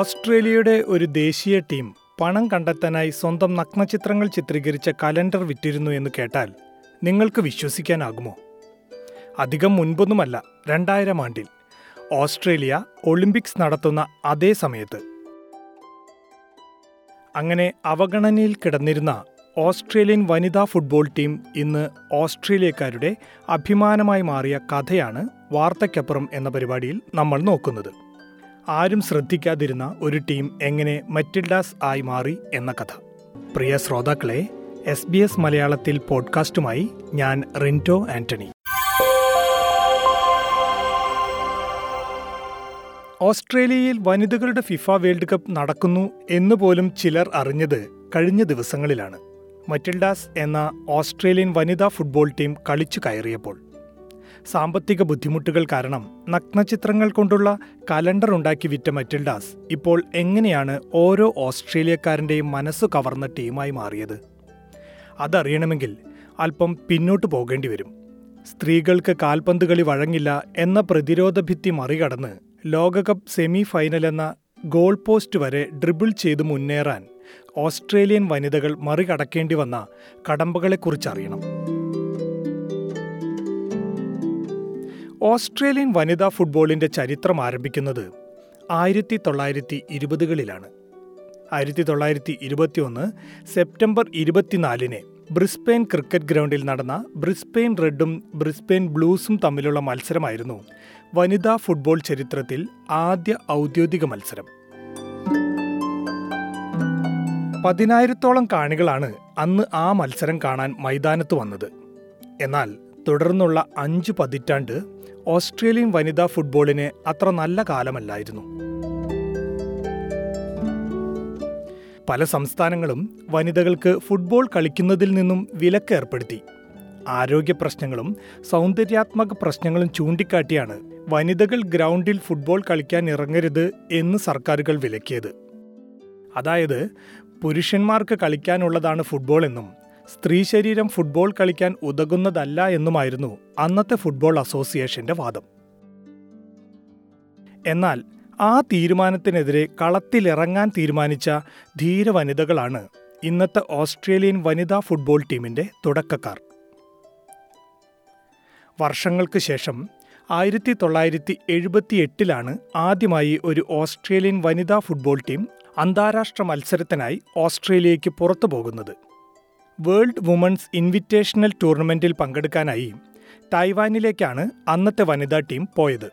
ഓസ്ട്രേലിയയുടെ ഒരു ദേശീയ ടീം പണം കണ്ടെത്താനായി സ്വന്തം നഗ്നചിത്രങ്ങൾ ചിത്രീകരിച്ച കലണ്ടർ വിറ്റിരുന്നു എന്ന് കേട്ടാൽ നിങ്ങൾക്ക് വിശ്വസിക്കാനാകുമോ? അധികം മുൻപൊന്നുമല്ല രണ്ടായിരം ആണ്ടിൽ ഓസ്ട്രേലിയ ഒളിമ്പിക്സ് നടത്തുന്ന അതേ സമയത്ത്. അങ്ങനെ അവഗണനയിൽ കിടന്നിരുന്ന ഓസ്ട്രേലിയൻ വനിതാ ഫുട്ബോൾ ടീം ഇന്ന് ഓസ്ട്രേലിയക്കാരുടെ അഭിമാനമായി മാറിയ കഥയാണ് വാർത്തയ്ക്കപ്പുറം എന്ന പരിപാടിയിൽ നമ്മൾ നോക്കുന്നത്. ആരും ശ്രദ്ധിക്കാതിരുന്ന ഒരു ടീം എങ്ങനെ മറ്റിൽഡാസ് ആയി മാറി എന്ന കഥ. പ്രിയ ശ്രോതാക്കളെ എസ് ബി എസ് മലയാളത്തിൽ പോഡ്കാസ്റ്റുമായി ഞാൻ റിന്റോ ആന്റണി. ഓസ്ട്രേലിയയിൽ വനിതകളുടെ ഫിഫ വേൾഡ് കപ്പ് നടക്കുന്നു എന്ന് പോലും ചിലർ അറിഞ്ഞത് കഴിഞ്ഞ ദിവസങ്ങളിലാണ്. മറ്റിൽഡാസ് എന്ന ഓസ്ട്രേലിയൻ വനിതാ ഫുട്ബോൾ ടീം കളിച്ചു കയറിയപ്പോൾ സാമ്പത്തിക ബുദ്ധിമുട്ടുകൾ കാരണം നഗ്നചിത്രങ്ങൾ കൊണ്ടുള്ള കലണ്ടർ ഉണ്ടാക്കി വിറ്റ മറ്റിൽഡാസ് ഇപ്പോൾ എങ്ങനെയാണ് ഓരോ ഓസ്ട്രേലിയക്കാരന്റെയും മനസ്സ് കവർന്ന ടീമായി മാറിയത്? അതറിയണമെങ്കിൽ അല്പം പിന്നോട്ട് പോകേണ്ടി വരും. സ്ത്രീകൾക്ക് കാൽപന്ത് കളി വഴങ്ങില്ല എന്ന പ്രതിരോധ ഭിത്തി മറികടന്ന് ലോകകപ്പ് സെമി ഫൈനൽ എന്ന ഗോൾ പോസ്റ്റ് വരെ ഡ്രിബിൾ ചെയ്ത് മുന്നേറാൻ ഓസ്ട്രേലിയൻ വനിതകൾ മറികടക്കേണ്ടി വന്ന കടമ്പകളെക്കുറിച്ചറിയണം. ഓസ്ട്രേലിയൻ വനിതാ ഫുട്ബോളിന്റെ ചരിത്രം ആരംഭിക്കുന്നത് ആയിരത്തി തൊള്ളായിരത്തി ഇരുപതുകളിലാണ് ആയിരത്തി തൊള്ളായിരത്തി ഇരുപത്തിയൊന്ന് സെപ്റ്റംബർ ഇരുപത്തിനാലിന് ബ്രിസ്പെയിൻ ക്രിക്കറ്റ് ഗ്രൗണ്ടിൽ നടന്ന ബ്രിസ്പെയിൻ റെഡും ബ്രിസ്പെയിൻ ബ്ലൂസും തമ്മിലുള്ള മത്സരമായിരുന്നു വനിതാ ഫുട്ബോൾ ചരിത്രത്തിൽ ആദ്യ ഔദ്യോഗിക മത്സരം. പതിനായിരത്തോളം കാണികളാണ് അന്ന് ആ മത്സരം കാണാൻ മൈതാനത്ത് വന്നത്. എന്നാൽ തുടർന്നുള്ള അഞ്ച് പതിറ്റാണ്ട് ഓസ്ട്രേലിയൻ വനിതാ ഫുട്ബോളിന് അത്ര നല്ല കാലമല്ലായിരുന്നു. പല സംസ്ഥാനങ്ങളും വനിതകൾക്ക് ഫുട്ബോൾ കളിക്കുന്നതിൽ നിന്നും വിലക്ക് ഏർപ്പെടുത്തി. ആരോഗ്യ പ്രശ്നങ്ങളും സൗന്ദര്യാത്മക പ്രശ്നങ്ങളും ചൂണ്ടിക്കാട്ടിയാണ് വനിതകൾ ഗ്രൗണ്ടിൽ ഫുട്ബോൾ കളിക്കാൻ ഇറങ്ങരുത് എന്ന് സർക്കാരുകൾ വിലക്കിയത്. അതായത് പുരുഷന്മാർക്ക് കളിക്കാനുള്ളതാണ് ഫുട്ബോൾ എന്നും സ്ത്രീ ശരീരം ഫുട്ബോൾ കളിക്കാൻ ഉതകുന്നതല്ല എന്നുമായിരുന്നു അന്നത്തെ ഫുട്ബോൾ അസോസിയേഷന്റെ വാദം. എന്നാൽ ആ തീരുമാനത്തിനെതിരെ കളത്തിലിറങ്ങാൻ തീരുമാനിച്ച ധീര വനിതകളാണ് ഇന്നത്തെ ഓസ്ട്രേലിയൻ വനിതാ ഫുട്ബോൾ ടീമിന്റെ തുടക്കക്കാർ. വർഷങ്ങൾക്ക് ശേഷം ആയിരത്തി തൊള്ളായിരത്തി എഴുപത്തി എട്ടിലാണ് ആദ്യമായി ഒരു ഓസ്ട്രേലിയൻ വനിതാ ഫുട്ബോൾ ടീം അന്താരാഷ്ട്ര മത്സരത്തിനായി ഓസ്ട്രേലിയയ്ക്ക് പുറത്തു പോകുന്നത് വേൾഡ് വുമൺസ് ഇൻവിറ്റേഷണൽ ടൂർണമെന്റിൽ പങ്കെടുക്കാനായി തായ്വാനിലേക്കാണ് അന്നത്തെ വനിതാ ടീം പോയത്.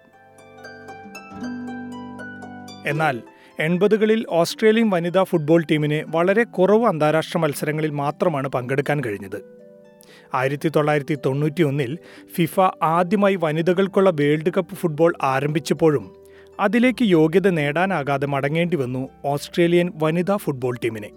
എന്നാൽ എൺപതുകളിൽ ഓസ്ട്രേലിയൻ വനിതാ ഫുട്ബോൾ ടീമിന് വളരെ കുറവ് അന്താരാഷ്ട്ര മത്സരങ്ങളിൽ മാത്രമാണ് പങ്കെടുക്കാൻ കഴിഞ്ഞത്. ആയിരത്തി തൊള്ളായിരത്തി തൊണ്ണൂറ്റി ഒന്നിൽ ഫിഫ ആദ്യമായി വനിതകൾക്കുള്ള വേൾഡ് കപ്പ് ഫുട്ബോൾ ആരംഭിച്ചപ്പോഴും അതിലേക്ക് യോഗ്യത നേടാനാകാതെ മടങ്ങേണ്ടി വന്നു ഓസ്ട്രേലിയൻ വനിതാ ഫുട്ബോൾ ടീമിനെ.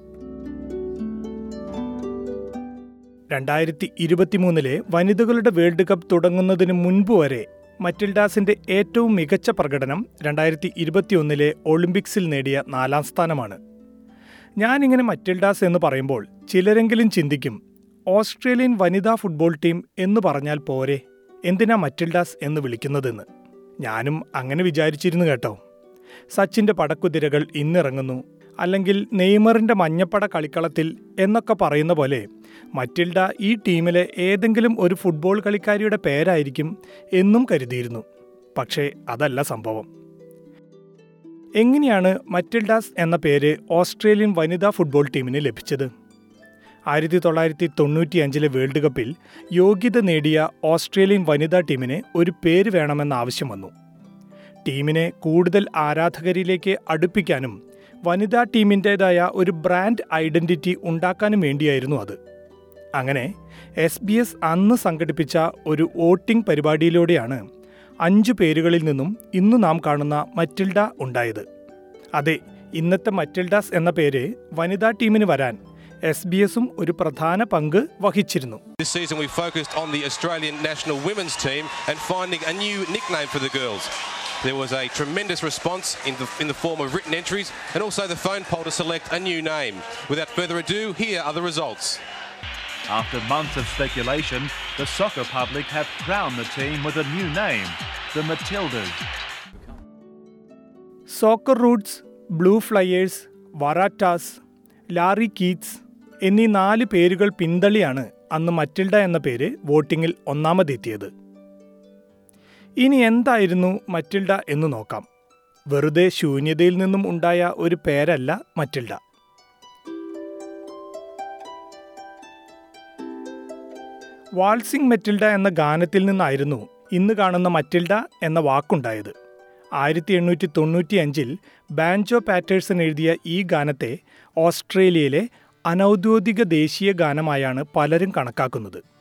രണ്ടായിരത്തി ഇരുപത്തിമൂന്നിലെ വനിതകളുടെ വേൾഡ് കപ്പ് തുടങ്ങുന്നതിന് മുൻപ് വരെ മറ്റിൽഡാസിന്റെ ഏറ്റവും മികച്ച പ്രകടനം രണ്ടായിരത്തി ഇരുപത്തിയൊന്നിലെ ഒളിമ്പിക്സിൽ നേടിയ നാലാം സ്ഥാനമാണ്. ഞാനിങ്ങനെ മറ്റിൽഡാസ് എന്ന് പറയുമ്പോൾ ചിലരെങ്കിലും ചിന്തിക്കും ഓസ്ട്രേലിയൻ വനിതാ ഫുട്ബോൾ ടീം എന്ന് പറഞ്ഞാൽ പോരെ എന്തിനാ മറ്റിൽഡാസ് എന്ന് വിളിക്കുന്നതെന്ന്? ഞാനും അങ്ങനെ വിചാരിച്ചിരുന്നു കേട്ടോ. സച്ചിന്റെ പടക്കുതിരകൾ ഇന്നിറങ്ങുന്നു അല്ലെങ്കിൽ നെയ്മറിന്റെ മഞ്ഞപ്പട കളിക്കളത്തിൽ എന്നൊക്കെ പറയുന്ന പോലെ മറ്റിൽഡ ഈ ടീമിലെ ഏതെങ്കിലും ഒരു ഫുട്ബോൾ കളിക്കാരിയുടെ പേരായിരിക്കും എന്നും കരുതിയിരുന്നു. പക്ഷേ അതല്ല സംഭവം. എങ്ങനെയാണ് മറ്റിൽഡാസ് എന്ന പേര് ഓസ്ട്രേലിയൻ വനിതാ ഫുട്ബോൾ ടീമിന് ലഭിച്ചത്? ആയിരത്തി തൊള്ളായിരത്തി തൊണ്ണൂറ്റിയഞ്ചിലെ വേൾഡ് കപ്പിൽ യോഗ്യത നേടിയ ഓസ്ട്രേലിയൻ വനിതാ ടീമിന് ഒരു പേര് വേണമെന്ന ആവശ്യം വന്നു. ടീമിനെ കൂടുതൽ ആരാധകരിലേക്ക് അടുപ്പിക്കാനും വനിതാ ടീമിന്റേതായ ഒരു ബ്രാൻഡ് ഐഡന്റിറ്റി ഉണ്ടാക്കാനും വേണ്ടിയായിരുന്നു അത്. അങ്ങനെ എസ് ബി എസ് അന്ന് സംഘടിപ്പിച്ച ഒരു വോട്ടിംഗ് പരിപാടിയിലൂടെയാണ് അഞ്ചു പേരുകളിൽ നിന്നും ഇന്ന് നാം കാണുന്ന മറ്റിൽഡ ഉണ്ടായത്. അതെ ഇന്നത്തെ മറ്റിൽഡാസ് എന്ന പേര് വനിതാ ടീമിന് വരാൻ എസ് ബി എസും ഒരു പ്രധാന പങ്ക് വഹിച്ചിരുന്നു. This. There was a tremendous response in the, in the form of written entries and also the phone poll to select a new name. Without further ado, here are the results. After months of speculation, the soccer public have crowned the team with a new name, the Matildas. Soccer Roots Blue Flyers Waratahs Lorikeets എന്നീ നാല് പേരുകൾ പിന്തള്ളിയാണ് അന്ന് മറ്റിൽഡ എന്ന പേര് വോട്ടിങ്ങിൽ ഒന്നാമതെത്തിയത് ഇനി എന്തായിരുന്നു മറ്റിൽഡ എന്ന് നോക്കാം. വെറുതെ ശൂന്യതയിൽ നിന്നും ഉണ്ടായ ഒരു പേരല്ല മറ്റിൽഡ. വാൾസിംഗ് മെറ്റിൽഡ എന്ന ഗാനത്തിൽ നിന്നായിരുന്നു ഇന്ന് കാണുന്ന മറ്റിൽഡ എന്ന വാക്കുണ്ടായത്. ആയിരത്തി എണ്ണൂറ്റി തൊണ്ണൂറ്റി അഞ്ചിൽ ബാൻജോ പാറ്റേഴ്സൺ എഴുതിയ ഈ ഗാനത്തെ ഓസ്ട്രേലിയയിലെ അനൗദ്യോഗിക ദേശീയ ഗാനമായാണ് പലരും കണക്കാക്കുന്നത്.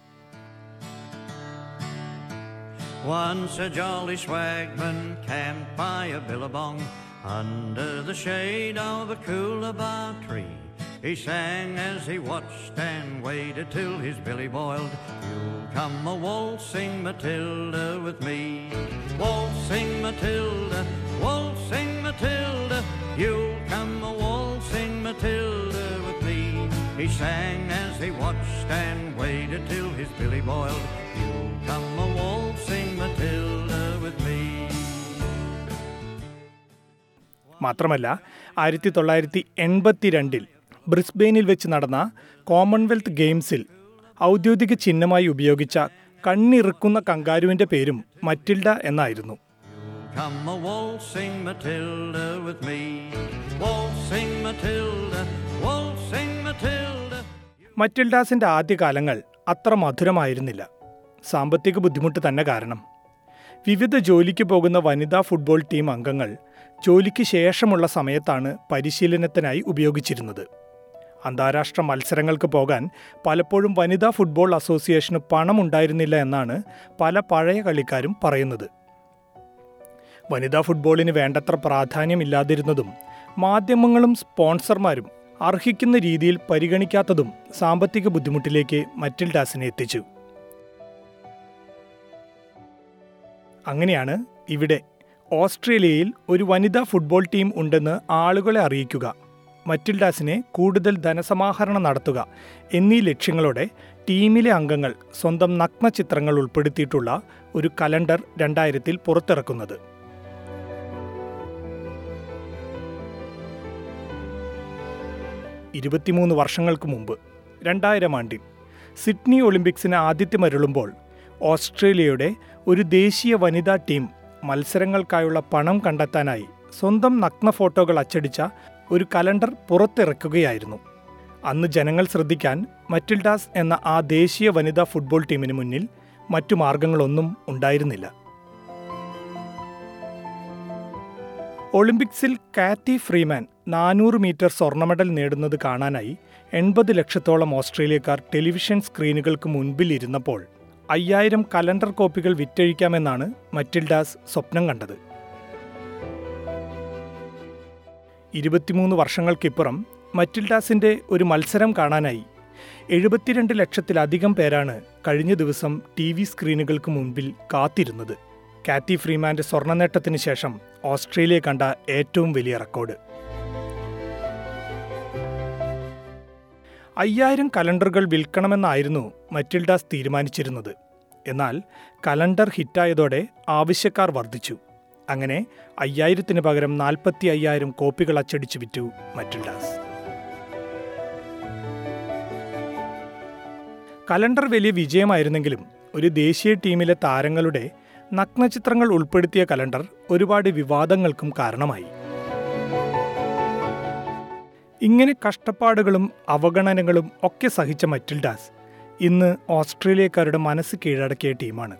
Once a jolly swagman camped by a billabong under the shade of a coolabah tree. He sang as he watched and waited till his billy boiled. You'll come a waltzing Matilda with me. Waltzing Matilda, waltzing Matilda. You'll come a waltzing Matilda with me. He sang as he watched and waited till his billy boiled. You'll come a waltzing. മാത്രമല്ല ആയിരത്തി തൊള്ളായിരത്തി എൺപത്തിരണ്ടിൽ ബ്രിസ്ബെയിനിൽ വെച്ച് നടന്ന Commonwealth ഗെയിംസിൽ ഔദ്യോഗിക ചിഹ്നമായി ഉപയോഗിച്ച കണ്ണിറുക്കുന്ന കങ്കാരുവിന്റെ പേരും മറ്റിൽഡ എന്നായിരുന്നു Come a waltzing Matilda with me. Waltzing Matilda, waltzing Matilda. മറ്റിൽഡാസിന്റെ ആദ്യകാലങ്ങൾ അത്ര മധുരമായിരുന്നില്ല സാമ്പത്തിക ബുദ്ധിമുട്ട് തന്നെ കാരണം. വിവിധ ജോലിക്ക് പോകുന്ന വനിതാ ഫുട്ബോൾ ടീം അംഗങ്ങൾ ജോലിക്ക് ശേഷമുള്ള സമയത്താണ് പരിശീലനത്തിനായി ഉപയോഗിച്ചിരുന്നത്. അന്താരാഷ്ട്ര മത്സരങ്ങൾക്ക് പോകാൻ പലപ്പോഴും വനിതാ ഫുട്ബോൾ അസോസിയേഷന് പണമുണ്ടായിരുന്നില്ല എന്നാണ് പല പഴയ കളിക്കാരും പറയുന്നത്. വനിതാ ഫുട്ബോളിന് വേണ്ടത്ര പ്രാധാന്യമില്ലാതിരുന്നതും മാധ്യമങ്ങളും സ്പോൺസർമാരും അർഹിക്കുന്ന രീതിയിൽ പരിഗണിക്കാത്തതും സാമ്പത്തിക ബുദ്ധിമുട്ടിലേക്ക് മറ്റിൽഡാസിനെ എത്തിച്ചു. അങ്ങനെയാണ് ഇവിടെ ഓസ്ട്രേലിയയിൽ ഒരു വനിതാ ഫുട്ബോൾ ടീം ഉണ്ടെന്ന് ആളുകളെ അറിയിക്കുക. മറ്റിൽഡാസിനെ കൂടുതൽ ധനസമാഹരണം നടത്തുക എന്നീ ലക്ഷ്യങ്ങളോടെ ടീമിലെ അംഗങ്ങൾ സ്വന്തം നഗ്ന ചിത്രങ്ങൾ ഉൾപ്പെടുത്തിയിട്ടുള്ള ഒരു കലണ്ടർ രണ്ടായിരത്തിൽ പുറത്തിറക്കുന്നത്. ഇരുപത്തിമൂന്ന് വർഷങ്ങൾക്ക് മുമ്പ് രണ്ടായിരം ആണ്ടിൽ സിഡ്നി ഒളിമ്പിക്സിന് ആതിഥ്യമരുളുമ്പോൾ ഓസ്ട്രേലിയയുടെ ഒരു ദേശീയ വനിതാ ടീം മത്സരങ്ങൾക്കായുള്ള പണം കണ്ടെത്താനായി സ്വന്തം നഗ്ന ഫോട്ടോകൾ അച്ചടിച്ച ഒരു കലണ്ടർ പുറത്തിറക്കുകയായിരുന്നു. അന്ന് ജനങ്ങൾ ശ്രദ്ധിക്കാൻ മറ്റിൽഡാസ് എന്ന ആ ദേശീയ വനിതാ ഫുട്ബോൾ ടീമിന് മുന്നിൽ മറ്റു മാർഗങ്ങളൊന്നും ഉണ്ടായിരുന്നില്ല. ഒളിമ്പിക്സിൽ കാത്തി ഫ്രീമാൻ നാനൂറ് മീറ്റർ സ്വർണ മെഡൽ നേടുന്നത് കാണാനായി എൺപത് ലക്ഷത്തോളം ഓസ്ട്രേലിയക്കാർ ടെലിവിഷൻ സ്ക്രീനുകൾക്ക് മുൻപിൽ ഇരുന്നപ്പോൾ അയ്യായിരം കലണ്ടർ കോപ്പികൾ വിറ്റഴിക്കാമെന്നാണ് മറ്റിൽഡാസ് സ്വപ്നം കണ്ടത്. ഇരുപത്തിമൂന്ന് വർഷങ്ങൾക്കിപ്പുറം മറ്റിൽഡാസിന്റെ ഒരു മത്സരം കാണാനായി എഴുപത്തിരണ്ട് ലക്ഷത്തിലധികം പേരാണ് കഴിഞ്ഞ ദിവസം ടി വി സ്ക്രീനുകൾക്ക് മുൻപിൽ കാത്തിരുന്നത്. കാത്തി ഫ്രീമാന്റെ സ്വർണ നേട്ടത്തിന് ശേഷം ഓസ്ട്രേലിയ കണ്ട ഏറ്റവും വലിയ റെക്കോർഡ്. അയ്യായിരം കലണ്ടറുകൾ വിൽക്കണമെന്നായിരുന്നു മറ്റിൽഡാസ് തീരുമാനിച്ചിരുന്നത്. എന്നാൽ കലണ്ടർ ഹിറ്റായതോടെ ആവശ്യക്കാർ വർദ്ധിച്ചു. അങ്ങനെ അയ്യായിരത്തിന് പകരം നാൽപ്പത്തി അയ്യായിരം കോപ്പികൾ അച്ചടിച്ചു വിറ്റു മറ്റിൽഡാസ്. കലണ്ടർ വലിയ വിജയമായിരുന്നെങ്കിലും ഒരു ദേശീയ ടീമിലെ താരങ്ങളുടെ നഗ്നചിത്രങ്ങൾ ഉൾപ്പെടുത്തിയ കലണ്ടർ ഒരുപാട് വിവാദങ്ങൾക്കും കാരണമായി. ഇങ്ങനെ കഷ്ടപ്പാടുകളും അവഗണനകളും ഒക്കെ സഹിച്ച മറ്റിൽഡാസ് ഇന്ന് ഓസ്ട്രേലിയക്കാരുടെ മനസ്സ് കീഴടക്കിയ ടീമാണ്.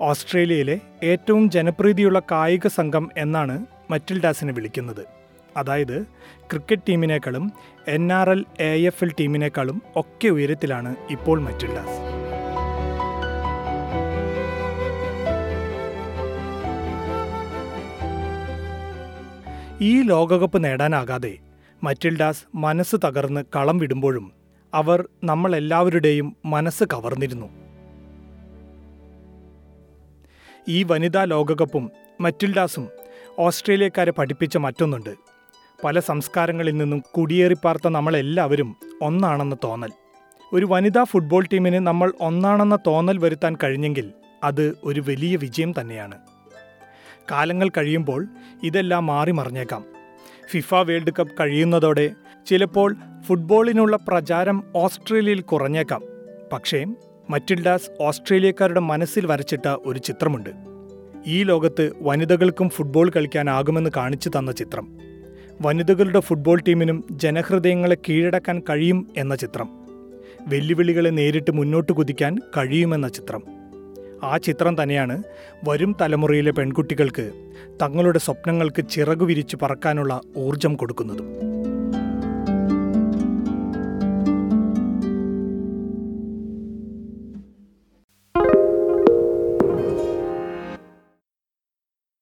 ഓസ്ട്രേലിയയിലെ ഏറ്റവും ജനപ്രീതിയുള്ള കായിക സംഘം എന്നാണ് മറ്റിൽഡാസിനെ വിളിക്കുന്നത്. അതായത് cricket ടീമിനേക്കാളും N R L A F L ടീമിനേക്കാളും ഒക്കെ ഉയരത്തിലാണ് ഇപ്പോൾ മറ്റിൽഡാസ് ഈ ലോകകപ്പ് നേടാനാകാതെ മറ്റിൽഡാസ് മനസ്സ് തകർന്ന് കളം വിടുമ്പോഴും അവർ നമ്മളെല്ലാവരുടെയും മനസ്സ് കവർന്നിരുന്നു. ഈ വനിതാ ലോകകപ്പും മറ്റിൽഡാസും ഓസ്ട്രേലിയക്കാരെ പഠിപ്പിച്ച മറ്റൊന്നുണ്ട്. പല സംസ്കാരങ്ങളിൽ നിന്നും കുടിയേറിപ്പാർത്ത നമ്മളെല്ലാവരും ഒന്നാണെന്ന തോന്നൽ. ഒരു വനിതാ ഫുട്ബോൾ ടീമിന് നമ്മൾ ഒന്നാണെന്ന തോന്നൽ വരുത്താൻ കഴിഞ്ഞെങ്കിൽ അത് ഒരു വലിയ വിജയം തന്നെയാണ്. കാലങ്ങൾ കഴിയുമ്പോൾ ഇതെല്ലാം മാറി മറിഞ്ഞേക്കാം ഫിഫ വേൾഡ് കപ്പ് കഴിയുന്നതോടെ ചിലപ്പോൾ ഫുട്ബോളിനുള്ള പ്രചാരം ഓസ്ട്രേലിയയിൽ കുറഞ്ഞേക്കാം. പക്ഷേ മറ്റിൽഡാസ് ഓസ്ട്രേലിയക്കാരുടെ മനസ്സിൽ വരച്ചിട്ട ഒരു ചിത്രമുണ്ട്. ഈ ലോകത്ത് വനിതകൾക്കും ഫുട്ബോൾ കളിക്കാനാകുമെന്ന് കാണിച്ചു തന്ന ചിത്രം. വനിതകളുടെ ഫുട്ബോൾ ടീമിനും ജനഹൃദയങ്ങളെ കീഴടക്കാൻ കഴിയും എന്ന ചിത്രം. വെല്ലുവിളികളെ നേരിട്ട് മുന്നോട്ട് കുതിക്കാൻ കഴിയുമെന്ന ചിത്രം. ആ ചിത്രം തന്നെയാണ് വരും തലമുറയിലെ പെൺകുട്ടികൾക്ക് തങ്ങളുടെ സ്വപ്നങ്ങൾക്ക് ചിറകു വിരിച്ചു പറക്കാനുള്ള ഊർജം കൊടുക്കുന്നതും.